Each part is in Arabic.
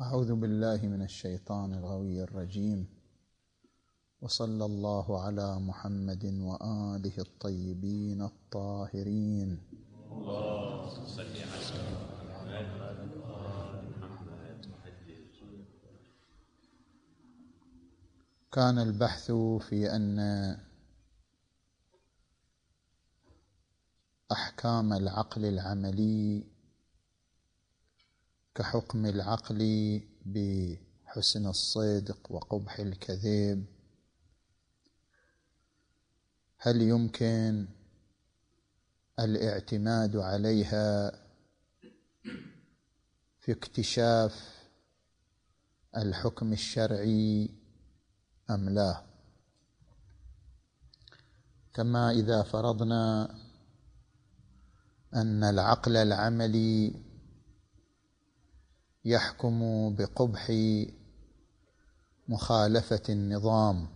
أعوذ بالله من الشيطان الغوي الرجيم. وصلى الله على محمد وآله الطيبين الطاهرين. اللهم صل على كان البحث في أن أحكام العقل العملي كحكم العقل بحسن الصدق وقبح الكذب. هل يمكن الاعتماد عليها في اكتشاف الحكم الشرعي أم لا؟ كما إذا فرضنا أن العقل العملي يحكم بقبح مخالفة النظام.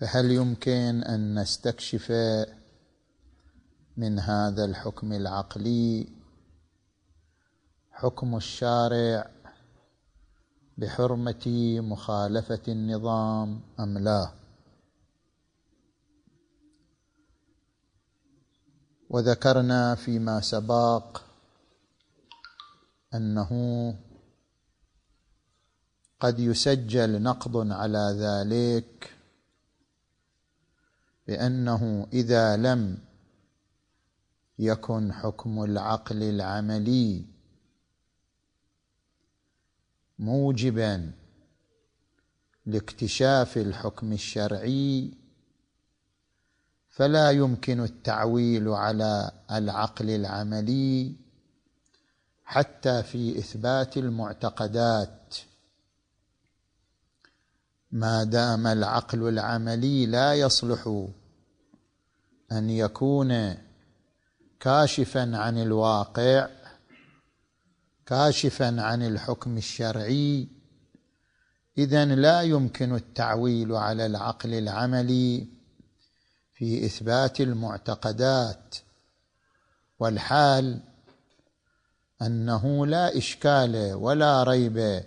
فهل يمكن أن نستكشف من هذا الحكم العقلي حكم الشارع بحرمة مخالفة النظام أم لا؟ وذكرنا فيما سبق أنه قد يسجل نقض على ذلك بأنه إذا لم يكن حكم العقل العملي موجبا لاكتشاف الحكم الشرعي فلا يمكن التعويل على العقل العملي. حتى في إثبات المعتقدات. ما دام العقل العملي لا يصلح أن يكون كاشفا عن الواقع كاشفا عن الحكم الشرعي اذا لا يمكن التعويل على العقل العملي في إثبات المعتقدات. والحال أنه لا إشكال ولا ريب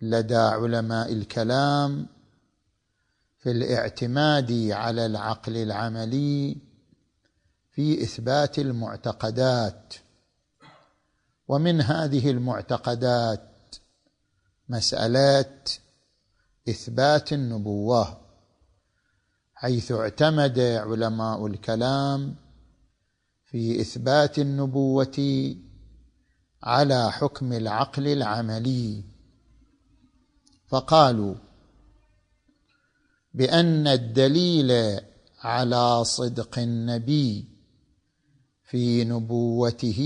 لدى علماء الكلام في الاعتماد على العقل العملي في إثبات المعتقدات. ومن هذه المعتقدات مسألة إثبات النبوة حيث اعتمد علماء الكلام في إثبات النبوة على حكم العقل العملي. فقالوا بأن الدليل على صدق النبي في نبوته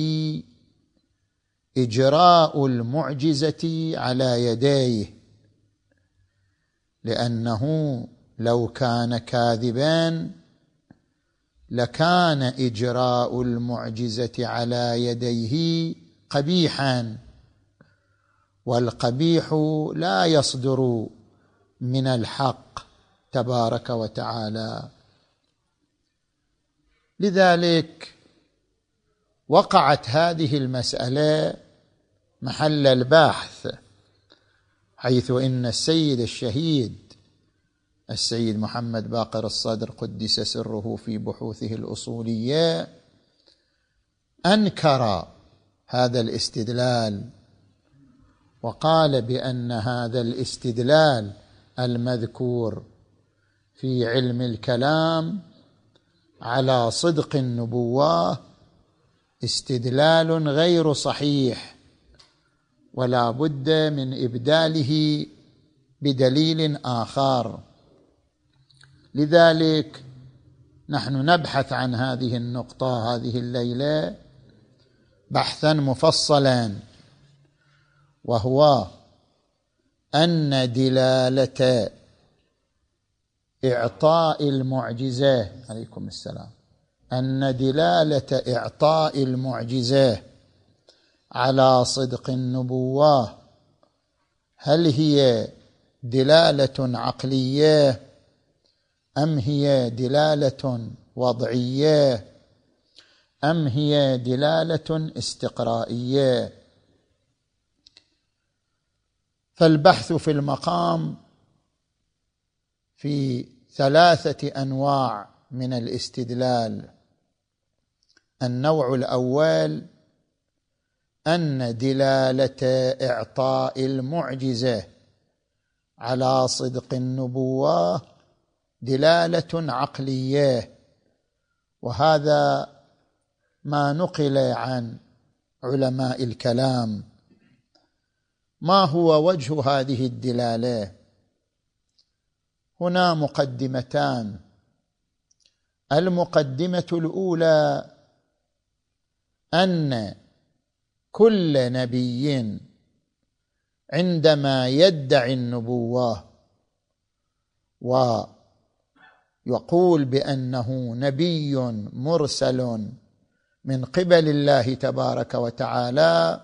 إجراء المعجزة على يديه لأنه لو كان كاذبا لكان إجراء المعجزة على يديه قبيحا. والقبيح لا يصدر من الحق تبارك وتعالى. لذلك وقعت هذه المسألة محل البحث حيث إن السيد الشهيد السيد محمد باقر الصدر قدس سره في بحوثه الأصولية أنكر هذا الاستدلال. وقال بأن هذا الاستدلال المذكور في علم الكلام على صدق النبوة استدلال غير صحيح ولا بد من إبداله بدليل آخر. لذلك نحن نبحث عن هذه النقطة هذه الليلة بحثا مفصلا وهو أن دلالة إعطاء المعجزة عليكم السلام أن دلالة إعطاء المعجزة على صدق النبوة هل هي دلالة عقلية أم هي دلالة وضعية؟ أم هي دلالة استقرائية؟ فالبحث في المقام في ثلاثة أنواع من الاستدلال. النوع الأول أن دلالة إعطاء المعجزة على صدق النبوة دلالة عقلية وهذا ما نقل عن علماء الكلام. ما هو وجه هذه الدلالة؟ هنا مقدمتان. المقدمة الأولى أن كل نبي عندما يدعي النبوة ويقول بأنه نبي مرسل من قبل الله تبارك وتعالى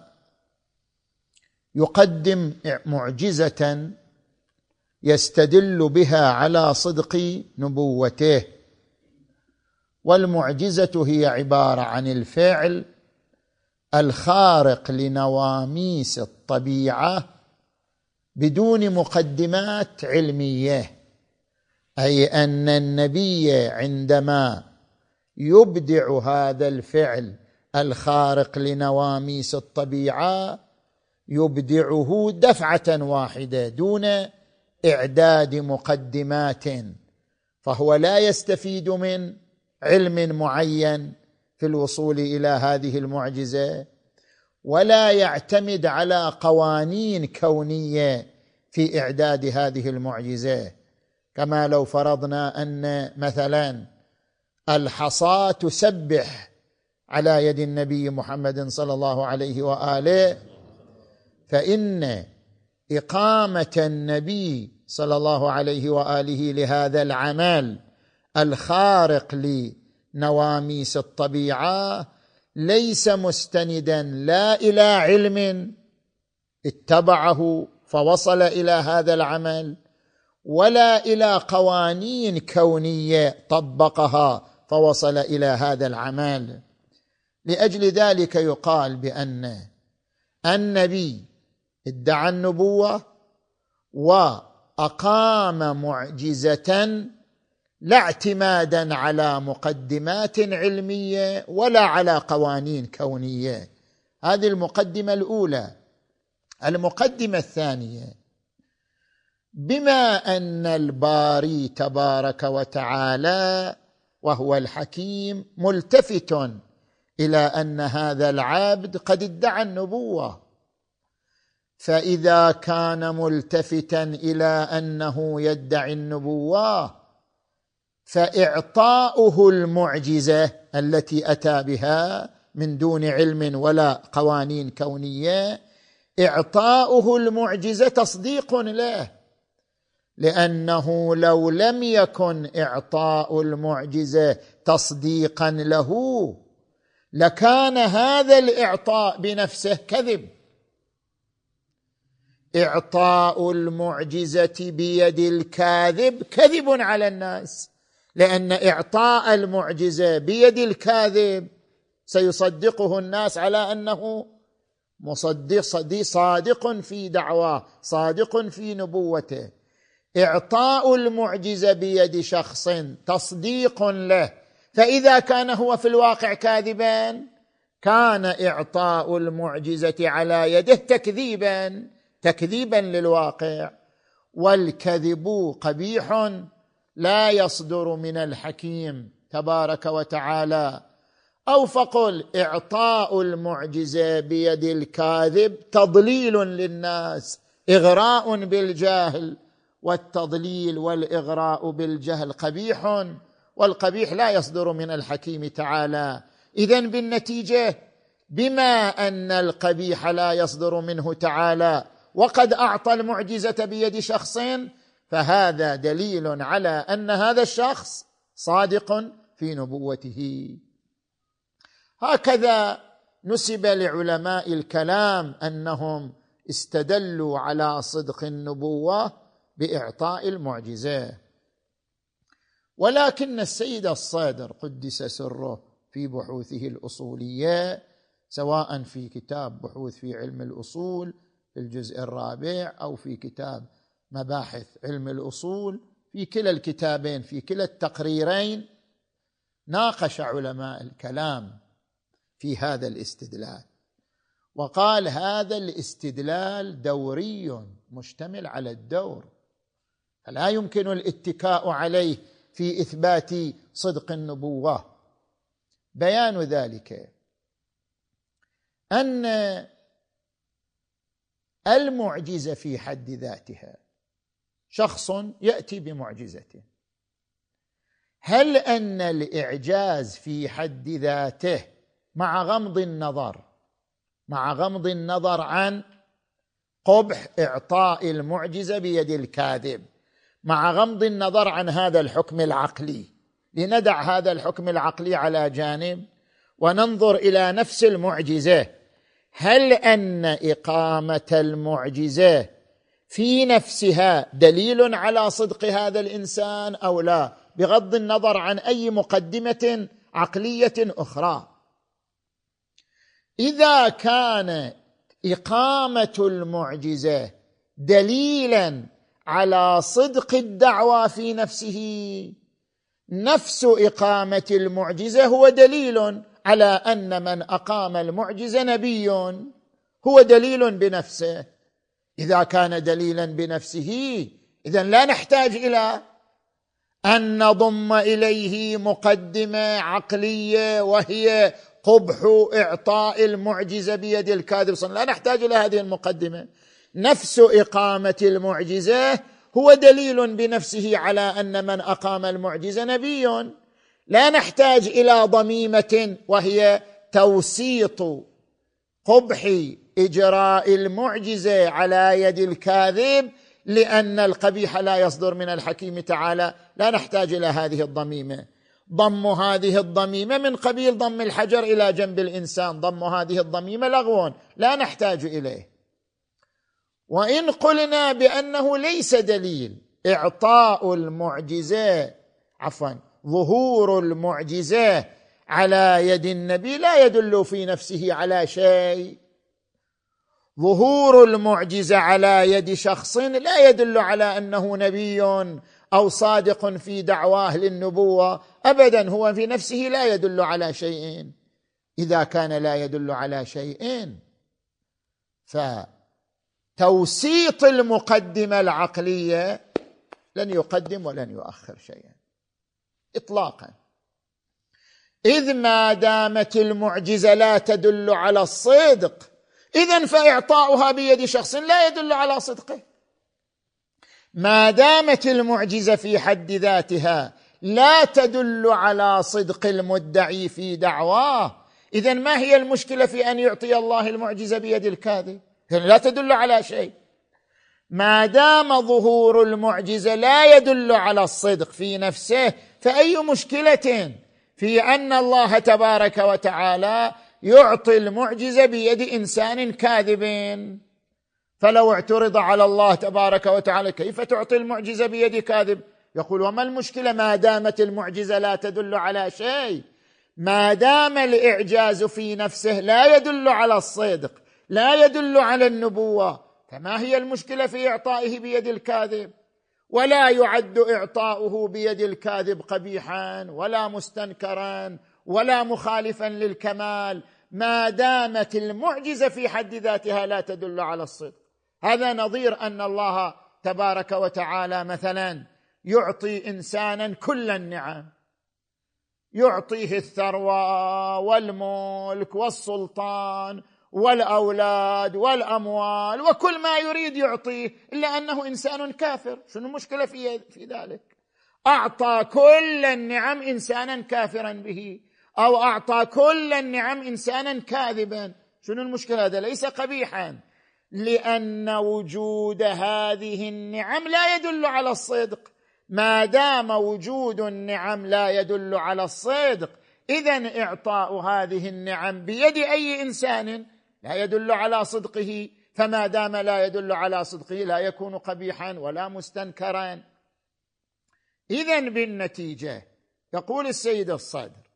يقدم معجزة يستدل بها على صدق نبوته. والمعجزة هي عبارة عن الفعل الخارق لنواميس الطبيعة بدون مقدمات علمية أي أن النبي عندما يبدع هذا الفعل الخارق لنواميس الطبيعة يبدعه دفعة واحدة دون إعداد مقدمات فهو لا يستفيد من علم معين في الوصول إلى هذه المعجزة ولا يعتمد على قوانين كونية في إعداد هذه المعجزة. كما لو فرضنا أن مثلا الحصى تسبح على يد النبي محمد صلى الله عليه وآله فإن إقامة النبي صلى الله عليه وآله لهذا العمل الخارق لنواميس الطبيعة ليس مستندا لا إلى علم اتبعه فوصل إلى هذا العمل ولا إلى قوانين كونية طبقها فوصل إلى هذا العمل لأجل ذلك يقال بان النبي ادعى النبوة وأقام معجزة لا اعتمادا على مقدمات علمية ولا على قوانين كونية. هذه المقدمة الأولى. المقدمة الثانية. بما أن الباري تبارك وتعالى وهو الحكيم ملتفت إلى أن هذا العبد قد ادعى النبوة. فإذا كان ملتفتا إلى أنه يدعي النبوة فإعطاؤه المعجزة التي أتى بها من دون علم ولا قوانين كونية إعطاؤه المعجزة تصديق له. لأنه لو لم يكن إعطاء المعجزة تصديقا له لكان هذا الإعطاء بنفسه كذب. إعطاء المعجزة بيد الكاذب كذب على الناس لأن إعطاء المعجزة بيد الكاذب سيصدقه الناس على أنه مصدق صادق في دعواه صادق في نبوته. إعطاء المعجزة بيد شخص تصديق له. فإذا كان هو في الواقع كاذبا كان إعطاء المعجزة على يده تكذيبا تكذيبا للواقع. والكذب قبيح لا يصدر من الحكيم تبارك وتعالى. أو فقل إعطاء المعجزة بيد الكاذب تضليل للناس إغراء بالجاهل. والتضليل والإغراء بالجهل قبيح والقبيح لا يصدر من الحكيم تعالى. اذا بالنتيجة بما أن القبيح لا يصدر منه تعالى وقد أعطى المعجزة بيد شخص فهذا دليل على أن هذا الشخص صادق في نبوته. هكذا نسب لعلماء الكلام أنهم استدلوا على صدق النبوة بإعطاء المعجزة. ولكن السيد الصادر قدس سره في بحوثه الأصولية سواء في كتاب بحوث في علم الأصول في الجزء الرابع أو في كتاب مباحث علم الأصول في كلا الكتابين في كلا التقريرين ناقش علماء الكلام في هذا الاستدلال. وقال هذا الاستدلال دوري مشتمل على الدور. فلا يمكن الاتكاء عليه في إثبات صدق النبوة. بيان ذلك أن المعجزة في حد ذاتها شخص يأتي بمعجزة. هل أن الإعجاز في حد ذاته مع غمض النظر مع غمض النظر عن قبح إعطاء المعجزة بيد الكاذب مع غمض النظر عن هذا الحكم العقلي. لندع هذا الحكم العقلي على جانب وننظر إلى نفس المعجزة. هل أن إقامة المعجزة في نفسها دليل على صدق هذا الإنسان أو لا؟ بغض النظر عن أي مقدمة عقلية أخرى. إذا كان إقامة المعجزة دليلا على صدق الدعوى في نفسه. نفس إقامة المعجزة هو دليل على أن من أقام المعجزة نبي. هو دليل بنفسه. إذا كان دليلا بنفسه اذا لا نحتاج إلى أن نضم إليه مقدمة عقلية وهي قبح إعطاء المعجزة بيد الكاذب. لا نحتاج إلى هذه المقدمة. نفس إقامة المعجزة هو دليل بنفسه على أن من أقام المعجزة نبي. لا نحتاج إلى ضميمة وهي توسيط قبح إجراء المعجزة على يد الكاذب لأن القبيح لا يصدر من الحكيم تعالى. لا نحتاج إلى هذه الضميمة. ضم هذه الضميمة من قبيل ضم الحجر إلى جنب الإنسان. ضم هذه الضميمة لغو. لا نحتاج إليه. وإن قلنا بأنه ليس دليل إعطاء المعجزة عفوا ظهور المعجزة على يد النبي لا يدل في نفسه على شيء. ظهور المعجزة على يد شخص لا يدل على أنه نبي أو صادق في دعواه للنبوه ابدا هو في نفسه لا يدل على شيء. إذا كان لا يدل على شيء فتوسيط المقدمة العقلية لن يقدم ولن يؤخر شيئا. اطلاقا. إذ ما دامت المعجزة لا تدل على الصدق اذا فإعطاؤها بيد شخص لا يدل على صدقه. ما دامت المعجزة في حد ذاتها لا تدل على صدق المدعي في دعواه اذا ما هي المشكلة في أن يعطي الله المعجزة بيد الكاذب؟ لا تدل على شيء. ما دام ظهور المعجزة لا يدل على الصدق في نفسه فأي مشكلة؟ في أن الله تبارك وتعالى يعطي المعجزة بيد إنسان كاذب. فلو اعترض على الله تبارك وتعالى كيف تعطي المعجزة بيد كاذب؟ يقول وما المشكلة؟ ما دامت المعجزة لا تدل على شيء. ما دام الإعجاز في نفسه لا يدل على الصدق. لا يدل على النبوة فما هي المشكلة في إعطائه بيد الكاذب؟ ولا يعد إعطاؤه بيد الكاذب قبيحا ولا مستنكرا ولا مخالفا للكمال ما دامت المعجزة في حد ذاتها لا تدل على الصدق. هذا نظير أن الله تبارك وتعالى مثلا يعطي انسانا كل النعم. يعطيه الثروة والملك والسلطان والأولاد والأموال وكل ما يريد يعطيه إلا أنه إنسان كافر. شنو المشكلة في في ذلك؟ أعطى كل النعم إنسانا كافرا به أو أعطى كل النعم إنسانا كاذبا. شنو المشكلة؟ هذا ليس قبيحا. لأن وجود هذه النعم لا يدل على الصدق. ما دام وجود النعم لا يدل على الصدق اذا إعطاء هذه النعم بيد أي إنسان لا يدل على صدقه فما دام لا يدل على صدقه لا يكون قبيحا ولا مستنكرا. اذا بالنتيجة يقول السيد الصدر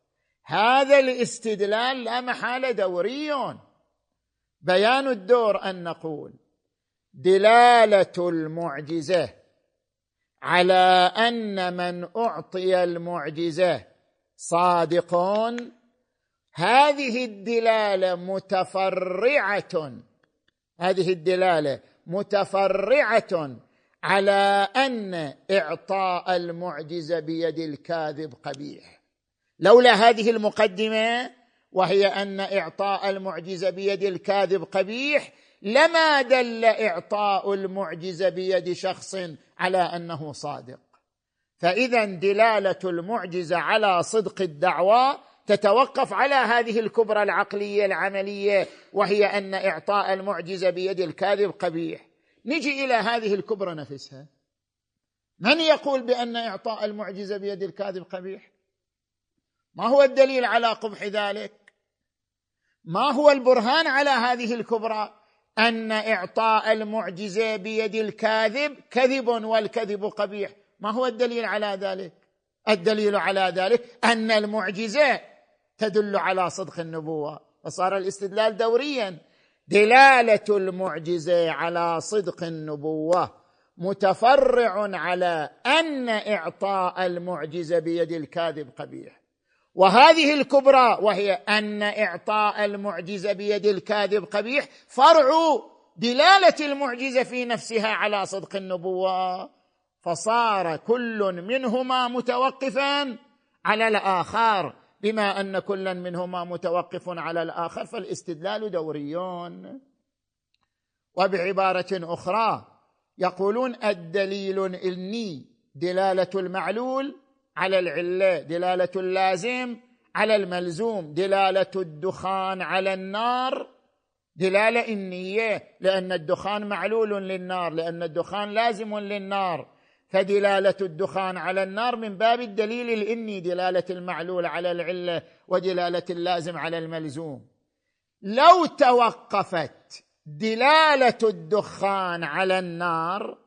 هذا الاستدلال لا محاله دوري. بيان الدور أن نقول دلالة المعجزة على أن من أعطي المعجزة صادق هذه الدلالة متفرعة. هذه الدلالة متفرعة على أن إعطاء المعجزه بيد الكاذب قبيح. لولا هذه المقدمة وهي أن إعطاء المعجزه بيد الكاذب قبيح لما دل إعطاء المعجزه بيد شخص على أنه صادق. فإذا دلالة المعجزه على صدق الدعوى تتوقف على هذه الكبرى العقلية العملية وهي أن إعطاء المعجزه بيد الكاذب قبيح. نجي إلى هذه الكبرى نفسها. من يقول بأن إعطاء المعجزه بيد الكاذب قبيح؟ ما هو الدليل على قبح ذلك؟ ما هو البرهان على هذه الكبرى؟ أن إعطاء المعجزه بيد الكاذب كذب والكذب قبيح. ما هو الدليل على ذلك؟ الدليل على ذلك أن المعجزه تدل على صدق النبوة. فصار الاستدلال دوريا. دلالة المعجزة على صدق النبوة. متفرع على أن إعطاء المعجزة بيد الكاذب قبيح. وهذه الكبرى وهي أن إعطاء المعجزة بيد الكاذب قبيح فرع دلالة المعجزة في نفسها على صدق النبوة. فصار كل منهما متوقفا على الآخر بما أن كلا منهما متوقف على الآخر فالاستدلال دوريون. وبعبارة أخرى يقولون الدليل الني دلالة المعلول على العلة دلالة اللازم على الملزوم دلالة الدخان على النار. دلالة إنية لأن الدخان معلول للنار لأن الدخان لازم للنار. فدلالة الدخان على النار من باب الدليل الاني دلالة المعلول على العلة ودلالة اللازم على الملزوم. لو توقفت دلالة الدخان على النار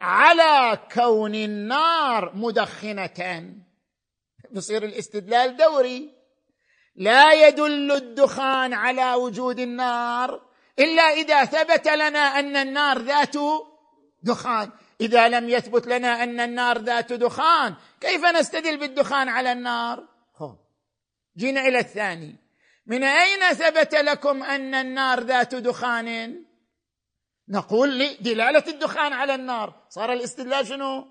على كون النار مدخنة يصير الاستدلال دوري. لا يدل الدخان على وجود النار إلا إذا ثبت لنا أن النار ذات دخان. إذا لم يثبت لنا أن النار ذات دخان كيف نستدل بالدخان على النار. جينا إلى الثاني. من أين ثبت لكم أن النار ذات دخان؟ نقول دلاله الدخان على النار. صار الاستدلال شنو؟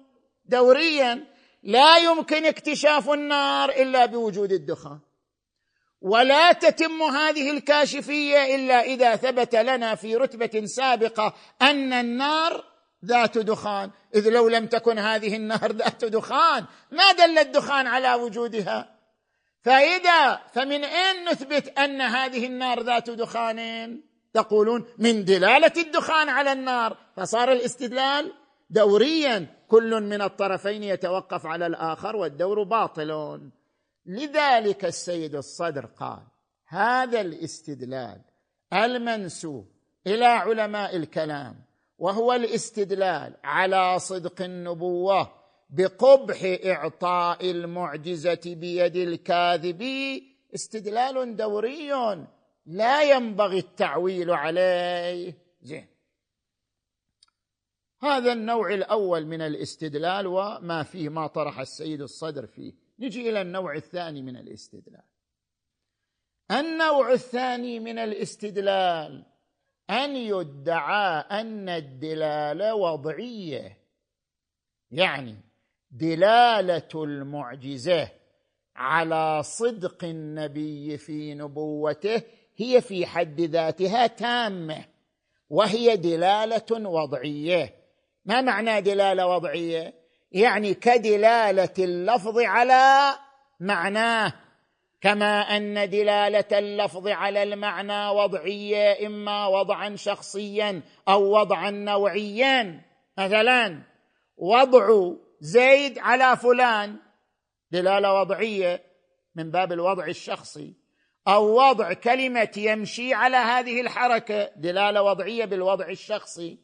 دوريا. لا يمكن اكتشاف النار إلا بوجود الدخان. ولا تتم هذه الكاشفية إلا إذا ثبت لنا في رتبة سابقة أن النار ذات دخان. إذ لو لم تكن هذه النار ذات دخان ما دل الدخان على وجودها. فإذا فمن أين نثبت أن هذه النار ذات دخان؟ تقولون من دلالة الدخان على النار. فصار الاستدلال دوريا كل من الطرفين يتوقف على الآخر والدور باطل. لذلك السيد الصدر قال هذا الاستدلال المنسوب إلى علماء الكلام وهو الاستدلال على صدق النبوة بقبح إعطاء المعجزة بيد الكاذب. استدلال دوري لا ينبغي التعويل عليه. زين. هذا النوع الأول من الاستدلال وما فيه ما طرح السيد الصدر فيه. نجي إلى النوع الثاني من الاستدلال. النوع الثاني من الاستدلال أن يدعى أن الدلاله وضعية. يعني دلالة المعجزة على صدق النبي في نبوته هي في حد ذاتها تامة وهي دلالة وضعية. ما معنى دلالة وضعية؟ يعني كدلالة اللفظ على معناه كما أن دلالة اللفظ على المعنى وضعية إما وضعا شخصيا أو وضعا نوعيا. مثلا وضع زيد على فلان دلالة وضعية من باب الوضع الشخصي. أو وضع كلمة يمشي على هذه الحركة دلالة وضعية بالوضع الشخصي.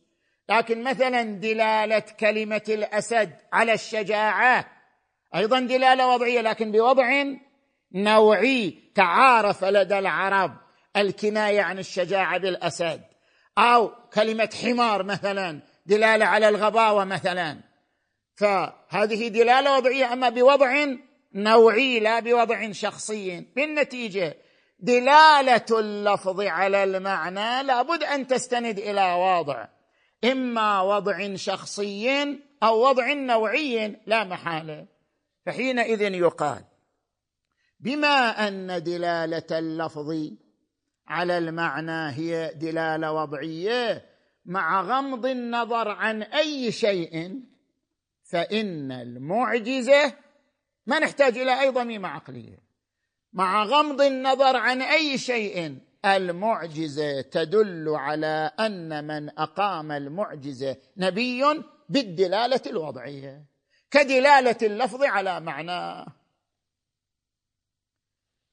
لكن مثلا دلالة كلمة الأسد على الشجاعة أيضا دلالة وضعية لكن بوضع نوعي تعارف لدى العرب الكناية عن الشجاعة بالأسد. أو كلمة حمار مثلا دلالة على الغباوة مثلا. فهذه دلالة وضعية أما بوضع نوعي لا بوضع شخصي. بالنتيجة دلالة اللفظ على المعنى لابد أن تستند إلى وضع. إما وضع شخصي أو وضع نوعي لا محالة. فحينئذ يقال بما أن دلالة اللفظ على المعنى هي دلالة وضعية مع غمض النظر عن أي شيء فإن المعجزة ما نحتاج إلى اي ضميمه عقلية. مع غمض النظر عن أي شيء المعجزة تدل على أن من أقام المعجزة نبي بالدلالة الوضعية. كدلالة اللفظ على معناه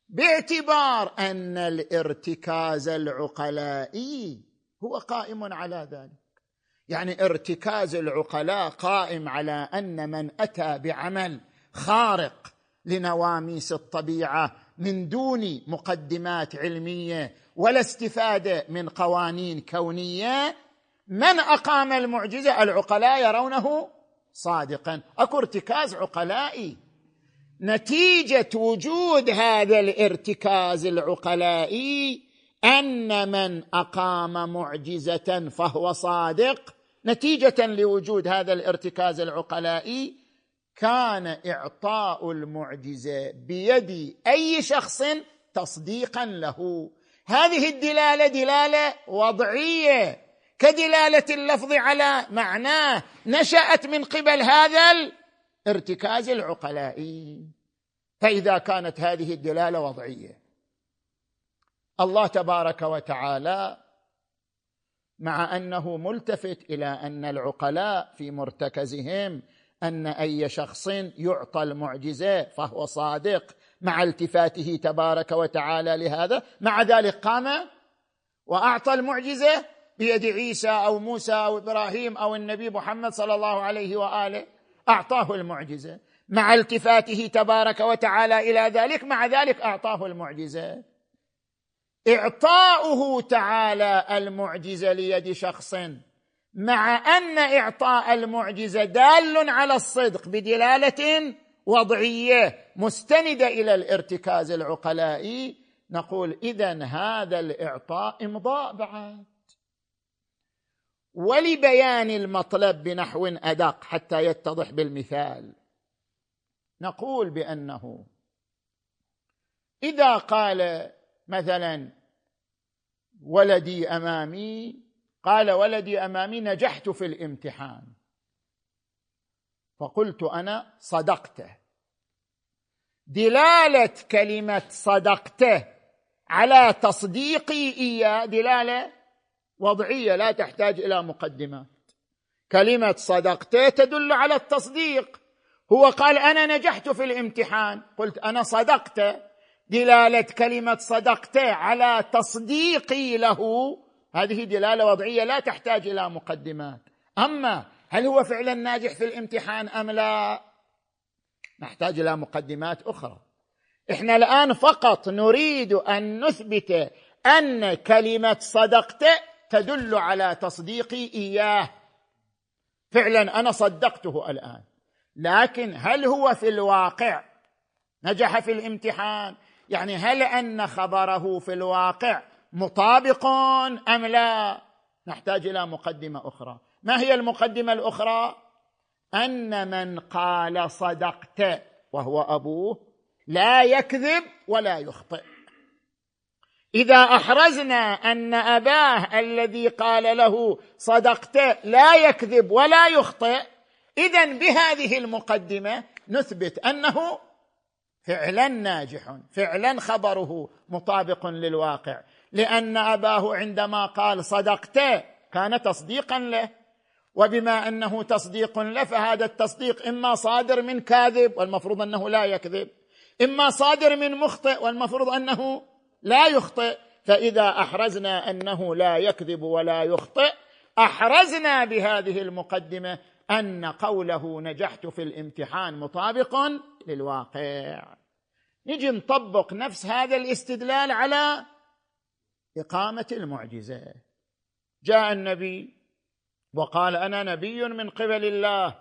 باعتبار أن الارتكاز العقلائي هو قائم على ذلك. يعني ارتكاز العقلاء قائم على أن من أتى بعمل خارق لنواميس الطبيعة من دون مقدمات علمية ولا استفادة من قوانين كونية من أقام المعجزة؟ العقلاء يرونه صادقا. أكو ارتكاز عقلائي. نتيجة وجود هذا الارتكاز العقلائي أن من أقام معجزة فهو صادق نتيجة لوجود هذا الارتكاز العقلائي كان إعطاء المعجزة بيد أي شخص تصديقا له. هذه الدلالة دلالة وضعية. كدلالة اللفظ على معناه نشأت من قبل هذا الارتكاز العقلائي فإذا كانت هذه الدلالة وضعية. الله تبارك وتعالى مع أنه ملتفت إلى أن العقلاء في مرتكزهم أن أي شخص يعطى المعجزة فهو صادق مع التفاته تبارك وتعالى لهذا. مع ذلك قام وأعطى المعجزة بيد عيسى أو موسى أو إبراهيم أو النبي محمد صلى الله عليه وآله. أعطاه المعجزة. مع التفاته تبارك وتعالى إلى ذلك مع ذلك أعطاه المعجزة. إعطاؤه تعالى المعجزة ليد شخص. مع أن إعطاء المعجزة دال على الصدق بدلالة وضعية مستندة إلى الارتكاز العقلائي نقول اذا هذا الإعطاء إمضاء بعد. ولبيان المطلب بنحو أدق حتى يتضح بالمثال. نقول بأنه إذا قال مثلا ولدي أمامي قال ولدي أمامي نجحت في الامتحان. فقلت أنا صدقته. دلالة كلمة صدقته على تصديقي إياه دلالة وضعية لا تحتاج إلى مقدمات. كلمة صدقته تدل على التصديق. هو قال أنا نجحت في الامتحان. قلت أنا صدقت. دلالة كلمة صدقت على تصديقي له. هذه دلالة وضعية لا تحتاج إلى مقدمات. أما هل هو فعلا ناجح في الامتحان أم لا؟ نحتاج إلى مقدمات أخرى. إحنا الآن فقط نريد أن نثبت أن كلمة صدقت تدل على تصديقي إياه. فعلا أنا صدقته الآن. لكن هل هو في الواقع؟ نجح في الامتحان. يعني هل أن خبره في الواقع مطابق أم لا؟ نحتاج إلى مقدمة أخرى. ما هي المقدمة الأخرى؟ أن من قال صدقت وهو أبوه لا يكذب ولا يخطئ. إذا أحرزنا أن أباه الذي قال له صدقت لا يكذب ولا يخطئ اذا بهذه المقدمة نثبت أنه فعلا ناجح فعلا خبره مطابق للواقع. لأن أباه عندما قال صدقت كان تصديقا له وبما أنه تصديق له فهذا التصديق إما صادر من كاذب والمفروض أنه لا يكذب إما صادر من مخطئ والمفروض أنه لا يخطئ فإذا أحرزنا أنه لا يكذب ولا يخطئ أحرزنا بهذه المقدمة أن قوله نجحت في الامتحان مطابق للواقع. نجي نطبق نفس هذا الاستدلال على إقامة المعجزة. جاء النبي وقال أنا نبي من قبل الله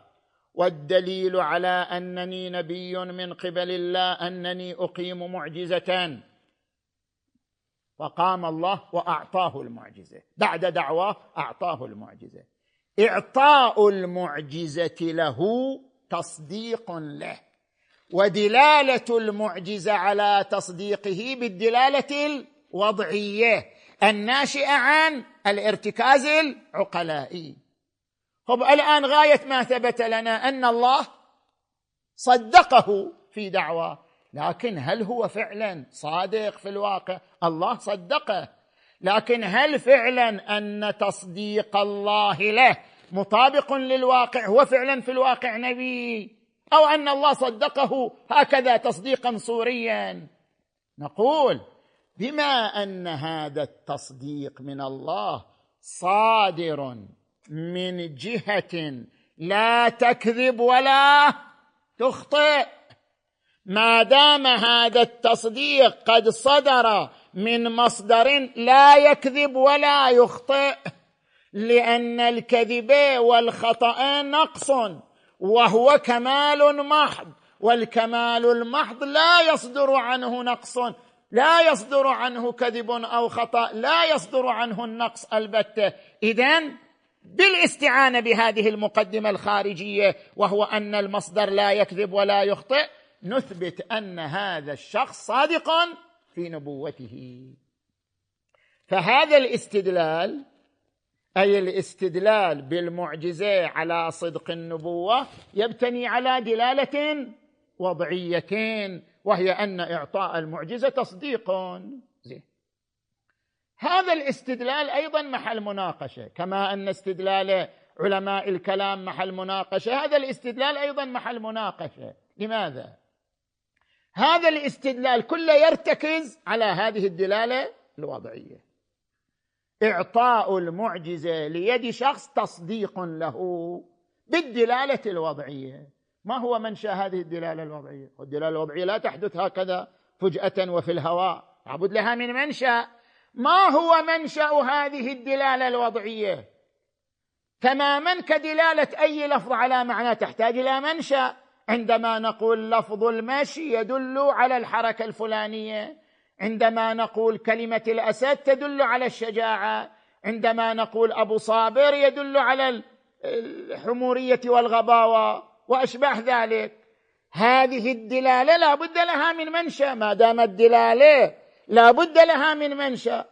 والدليل على أنني نبي من قبل الله أنني أقيم معجزة. فقام الله وأعطاه المعجزة. بعد دعواه أعطاه المعجزة. إعطاء المعجزة له تصديق له. ودلالة المعجزة على تصديقه بالدلالة الوضعية الناشئة عن الارتكاز العقلائي. طب الآن غاية ما ثبت لنا أن الله صدقه في دعواه. لكن هل هو فعلا صادق في الواقع؟ الله صدقه. لكن هل فعلا أن تصديق الله له مطابق للواقع؟ هو فعلا في الواقع نبي. أو أن الله صدقه هكذا تصديقا صوريا نقول بما أن هذا التصديق من الله صادر من جهة لا تكذب ولا تخطئ ما دام هذا التصديق قد صدر من مصدر لا يكذب ولا يخطئ لأن الكذب والخطأ نقص وهو كمال محض والكمال المحض لا يصدر عنه نقص لا يصدر عنه كذب أو خطأ لا يصدر عنه النقص البتة. اذا بالاستعانة بهذه المقدمة الخارجية وهو أن المصدر لا يكذب ولا يخطئ نثبت أن هذا الشخص صادق في نبوته. فهذا الاستدلال أي الاستدلال بالمعجزة على صدق النبوة يبتني على دلالة وضعيتين وهي أن إعطاء المعجزة تصديق. زين. هذا الاستدلال أيضا محل مناقشة كما أن استدلال علماء الكلام محل مناقشة. هذا الاستدلال أيضا محل مناقشة. لماذا؟ هذا الاستدلال كله يرتكز على هذه الدلالة الوضعية. إعطاء المعجزة ليد شخص تصديق له بالدلالة الوضعية. ما هو منشأ هذه الدلالة الوضعية؟ والدلالة الوضعية لا تحدث هكذا فجأة وفي الهواء. لابد لها من منشأ. ما هو منشأ هذه الدلالة الوضعية؟ تماما كدلالة أي لفظ على معنى تحتاج إلى منشأ. عندما نقول لفظ المشي يدل على الحركة الفلانية. عندما نقول كلمة الأسد تدل على الشجاعة. عندما نقول أبو صابر يدل على الحمورية والغباوة وأشباه ذلك. هذه الدلالة لا بد لها من منشأ. ما دام الدلالة لا بد لها من منشأ.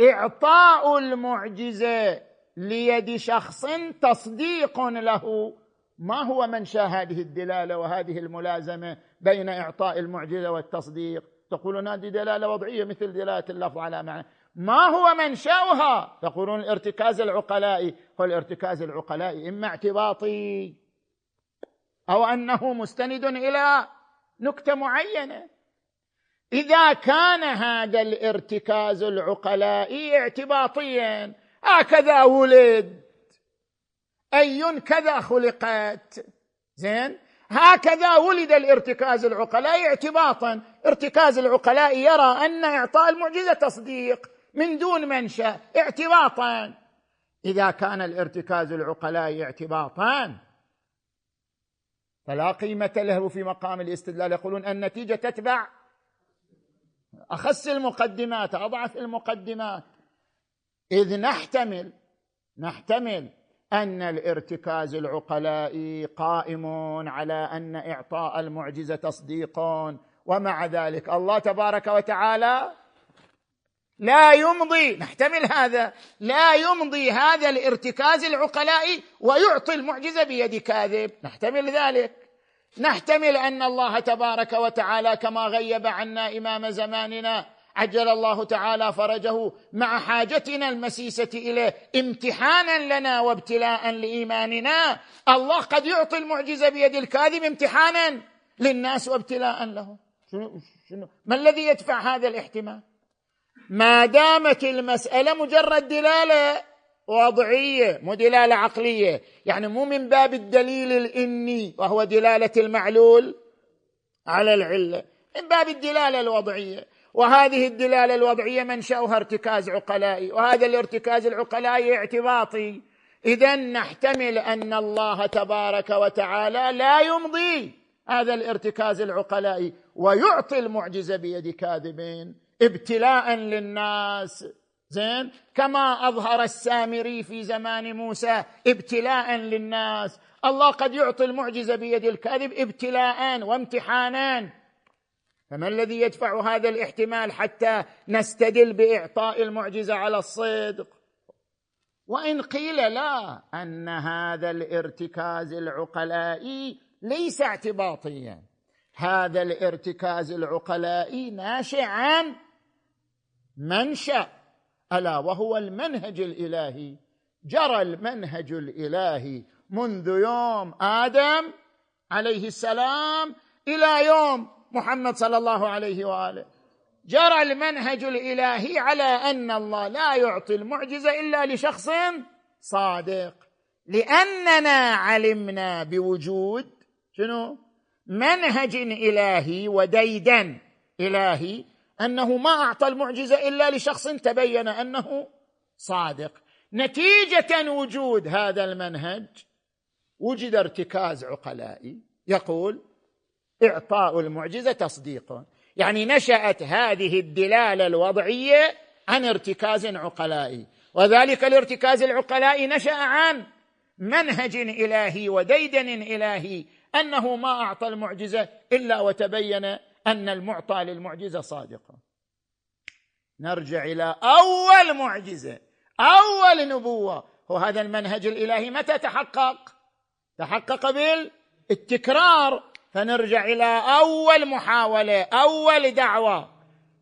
إعطاء المعجزة ليد شخص تصديق له. ما هو منشأ هذه الدلالة وهذه الملازمة بين إعطاء المعجزة والتصديق؟ تقولون هذه دلالة وضعية مثل دلالة اللفظ على معنى. ما هو منشأها؟ تقولون الارتكاز العقلائي. هو الارتكاز العقلائي إما اعتباطي أو أنه مستند إلى نكتة معينة. إذا كان هذا الارتكاز العقلائي اعتباطيا هكذا ولد. اي كذا خلقت. زين؟ هكذا ولد الارتكاز العقلائي اعتباطا. ارتكاز العقلاء يرى أن إعطاء المعجزة تصديق من دون منشا اعتباطا. إذا كان الارتكاز العقلاء اعتباطا فلا قيمة له في مقام الاستدلال. يقولون النتيجة تتبع أخس المقدمات أضعف المقدمات. إذ نحتمل نحتمل أن الارتكاز العقلائي قائم على أن إعطاء المعجزة تصديق ومع ذلك الله تبارك وتعالى لا يمضي نحتمل هذا لا يمضي هذا الارتكاز العقلائي ويعطي المعجزة بيد كاذب. نحتمل ذلك. نحتمل أن الله تبارك وتعالى كما غيب عنا إمام زماننا عجل الله تعالى فرجه مع حاجتنا المسيسة إليه امتحانا لنا وابتلاء لإيماننا. الله قد يعطي المعجزه بيد الكاذب امتحانا للناس وابتلاء لهم شنو شنو ما الذي يدفع هذا الاحتمال؟ ما دامت المسألة مجرد دلالة وضعيه مو دلالة عقلية. يعني مو من باب الدليل الإني وهو دلالة المعلول على العلة من باب الدلالة الوضعية. وهذه الدلالة الوضعية منشاها ارتكاز عقلائي وهذا الارتكاز العقلائي اعتباطي. اذا نحتمل أن الله تبارك وتعالى لا يمضي هذا الارتكاز العقلائي ويعطي المعجزه بيد كاذب ابتلاء للناس. زين؟ كما أظهر السامري في زمان موسى ابتلاء للناس. الله قد يعطي المعجزه بيد الكاذب ابتلاء وامتحانا. فما الذي يدفع هذا الاحتمال حتى نستدل بإعطاء المعجزة على الصدق؟ وإن قيل لا أن هذا الارتكاز العقلائي ليس اعتباطيا. هذا الارتكاز العقلائي ناشئ عن منشأ. ألا وهو المنهج الإلهي. جرى المنهج الإلهي منذ يوم آدم عليه السلام إلى يوم محمد صلى الله عليه وآله. جرى المنهج الإلهي على أن الله لا يعطي المعجزة إلا لشخص صادق. لأننا علمنا بوجود شنو؟ منهج إلهي وديدا إلهي أنه ما أعطى المعجزة إلا لشخص تبين أنه صادق. نتيجة وجود هذا المنهج وجد ارتكاز عقلائي. يقول إعطاء المعجزة تصديق. يعني نشأت هذه الدلالة الوضعية عن ارتكاز عقلائي. وذلك الارتكاز العقلائي نشأ عن منهج إلهي وديدن إلهي أنه ما أعطى المعجزة إلا وتبين أن المعطى للمعجزة صادقه نرجع إلى أول معجزة أول نبوة. هو هذا المنهج الإلهي متى تحقق؟ تحقق بالتكرار. فنرجع إلى أول محاولة أول دعوة.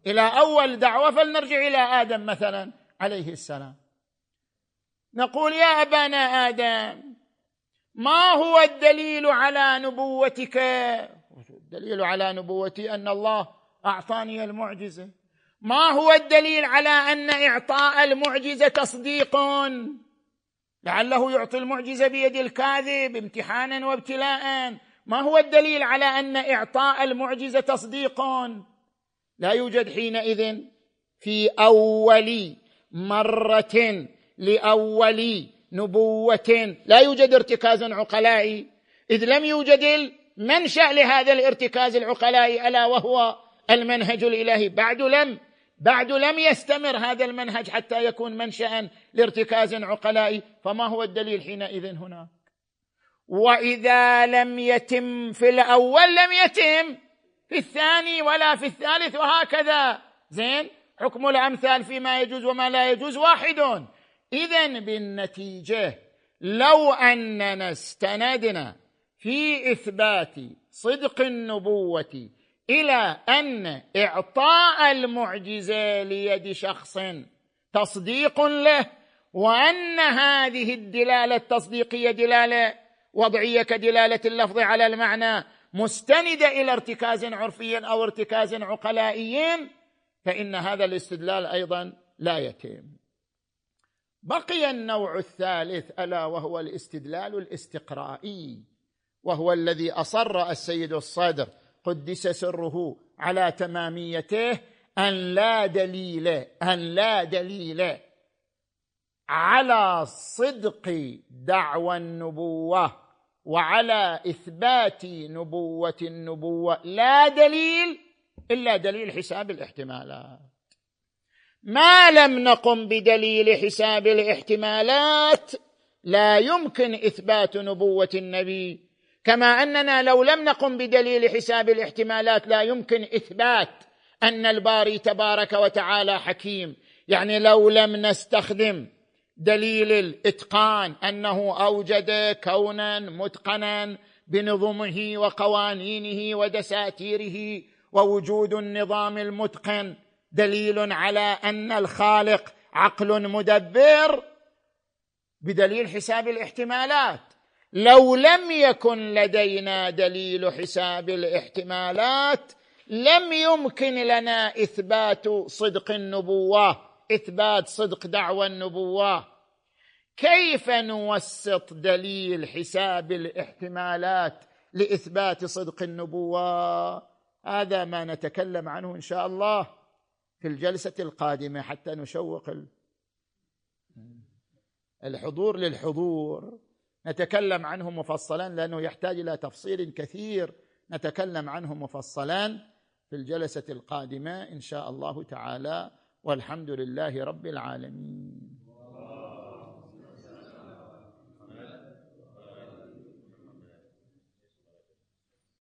إلى أول دعوة فلنرجع إلى آدم مثلا عليه السلام. نقول يا أبانا آدم ما هو الدليل على نبوتك؟ الدليل على نبوتي أن الله أعطاني المعجزة. ما هو الدليل على أن إعطاء المعجزة تصديق؟ لعله يعطي المعجزة بيد الكاذب امتحانا وابتلاء ما هو الدليل على أن إعطاء المعجزة تصديق لا يوجد حينئذ في أول مره لأول نبوه لا يوجد ارتكاز عقلائي إذ لم يوجد المنشأ لهذا الارتكاز العقلائي ألا وهو المنهج الإلهي. بعد لم بعد لم يستمر هذا المنهج حتى يكون منشأ لارتكاز عقلائي فما هو الدليل حينئذ هناك وإذا لم يتم في الأول لم يتم في الثاني ولا في الثالث وهكذا. زين؟ حكم الأمثال فيما يجوز وما لا يجوز واحد. اذا بالنتيجة لو أننا استندنا في إثبات صدق النبوة إلى أن إعطاء المعجزة ليد شخص تصديق له وأن هذه الدلالة التصديقية دلالة وضعية كدلاله اللفظ على المعنى مستنده إلى ارتكاز عرفي أو ارتكاز عقلائي فإن هذا الاستدلال أيضا لا يتم. بقي النوع الثالث ألا وهو الاستدلال الاستقرائي وهو الذي أصر السيد الصدر قدس سره على تماميته أن لا دليل أن لا دليل على صدق دعوى النبوة. وعلى إثبات نبوة النبوة لا دليل إلا دليل حساب الاحتمالات. ما لم نقم بدليل حساب الاحتمالات لا يمكن إثبات نبوة النبي. كما أننا لو لم نقم بدليل حساب الاحتمالات لا يمكن إثبات أن الباري تبارك وتعالى حكيم. يعني لو لم نستخدم دليل الإتقان أنه أوجد كونا متقنا بنظمه وقوانينه ودساتيره ووجود النظام المتقن دليل على أن الخالق عقل مدبر بدليل حساب الاحتمالات. لو لم يكن لدينا دليل حساب الاحتمالات لم يمكن لنا إثبات صدق النبوة إثبات صدق دعوى النبوة. كيف نوسط دليل حساب الاحتمالات لإثبات صدق النبوة؟ هذا ما نتكلم عنه إن شاء الله في الجلسة القادمة حتى نشوق الحضور للحضور. نتكلم عنه مفصلا لأنه يحتاج إلى تفصيل كثير. نتكلم عنه مفصلا في الجلسة القادمة إن شاء الله تعالى. والحمد لله رب العالمين.